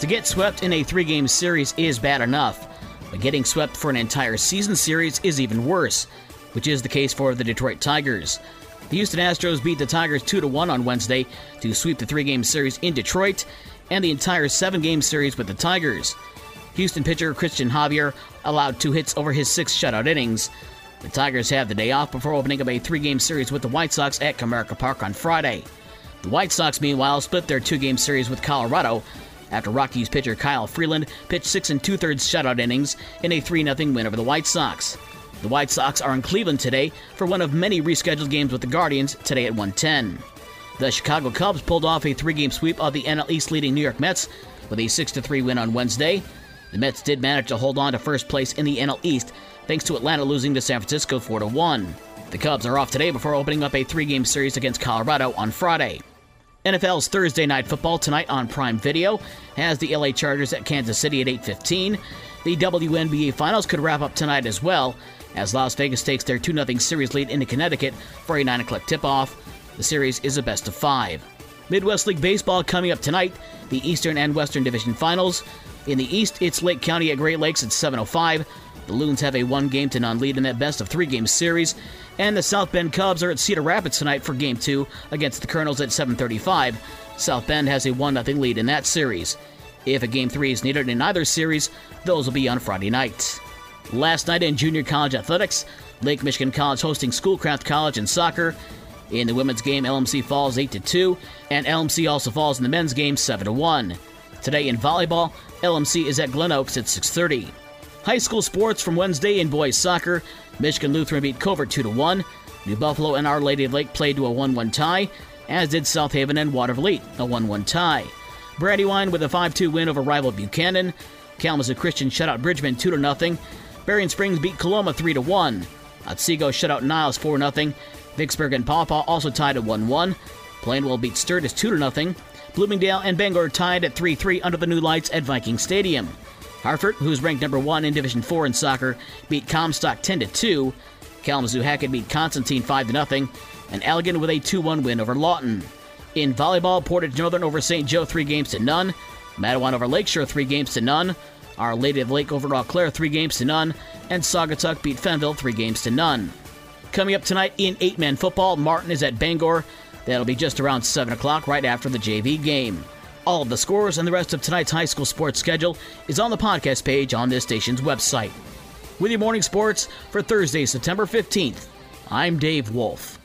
To get swept in a three game series is bad enough, but getting swept for an entire season series is even worse, which is the case for the Detroit Tigers. The Houston Astros beat the Tigers 2 1 on Wednesday to sweep the three game series in Detroit and the entire seven game series with the Tigers. Houston pitcher Cristian Javier allowed two hits over his six shutout innings. The Tigers have the day off before opening up a three game series with the White Sox at Comerica Park on Friday. The White Sox, meanwhile, split their two game series with Colorado after Rockies pitcher Kyle Freeland pitched six and two thirds shutout innings in a 3 0 win over the White Sox. The White Sox are in Cleveland today for one of many rescheduled games with the Guardians today at 110. The Chicago Cubs pulled off a three game sweep of the NL East leading New York Mets with a 6 3 win on Wednesday. The Mets did manage to hold on to first place in the NL East thanks to Atlanta losing to San Francisco 4 1. The Cubs are off today before opening up a three game series against Colorado on Friday. NFL's Thursday night football tonight on Prime Video has the LA Chargers at Kansas City at 8:15. The WNBA Finals could wrap up tonight as well, as Las Vegas takes their 2-0 series lead into Connecticut for a 9 o'clock tip-off. The series is a best of five. Midwest League Baseball coming up tonight, the Eastern and Western Division Finals. In the East, it's Lake County at Great Lakes at 7:05. The Loons have a one game to none lead in that best of three game series, and the South Bend Cubs are at Cedar Rapids tonight for Game 2 against the Kernels at 7:35. South Bend has a 1-0 lead in that series. If a Game 3 is needed in either series, those will be on Friday night. Last night in junior college athletics, Lake Michigan College hosting Schoolcraft College in soccer. In the women's game, LMC falls 8 2, and LMC also falls in the men's game 7 1. Today in volleyball, LMC is at Glen Oaks at 6:30. High school sports from Wednesday in boys soccer. Michigan Lutheran beat Covert 2 1. New Buffalo and Our Lady of Lake played to a 1 1 tie, as did South Haven and Watervliet, a 1 1 tie. Brandywine with a 5 2 win over rival Buchanan. Kalamazoo Christian shut out Bridgman 2 0. Berrien Springs beat Coloma 3 1. Otsego shut out Niles 4 0. Vicksburg and Paw Paw also tied at 1 1. Plainwell beat Sturgis 2 0. Bloomingdale and Bangor tied at 3 3 under the new lights at Viking Stadium. Hartford, who's ranked number 1 in Division 4 in soccer, beat Comstock 10 2. Kalamazoo Hackett beat Constantine 5 0. And Allegan with a 2 1 win over Lawton. In volleyball, Portage Northern over St. Joe 3 games to none. Mattawan over Lakeshore 3 games to none. Our Lady of Lake over Eau Claire 3 games to none. And Saugatuck beat Fenville 3 games to none. Coming up tonight in eight man football, Martin is at Bangor. That'll be just around 7 o'clock right after the JV game. All of the scores and the rest of tonight's high school sports schedule is on the podcast page on this station's website. With your morning sports for Thursday, September 15th, I'm Dave Wolf.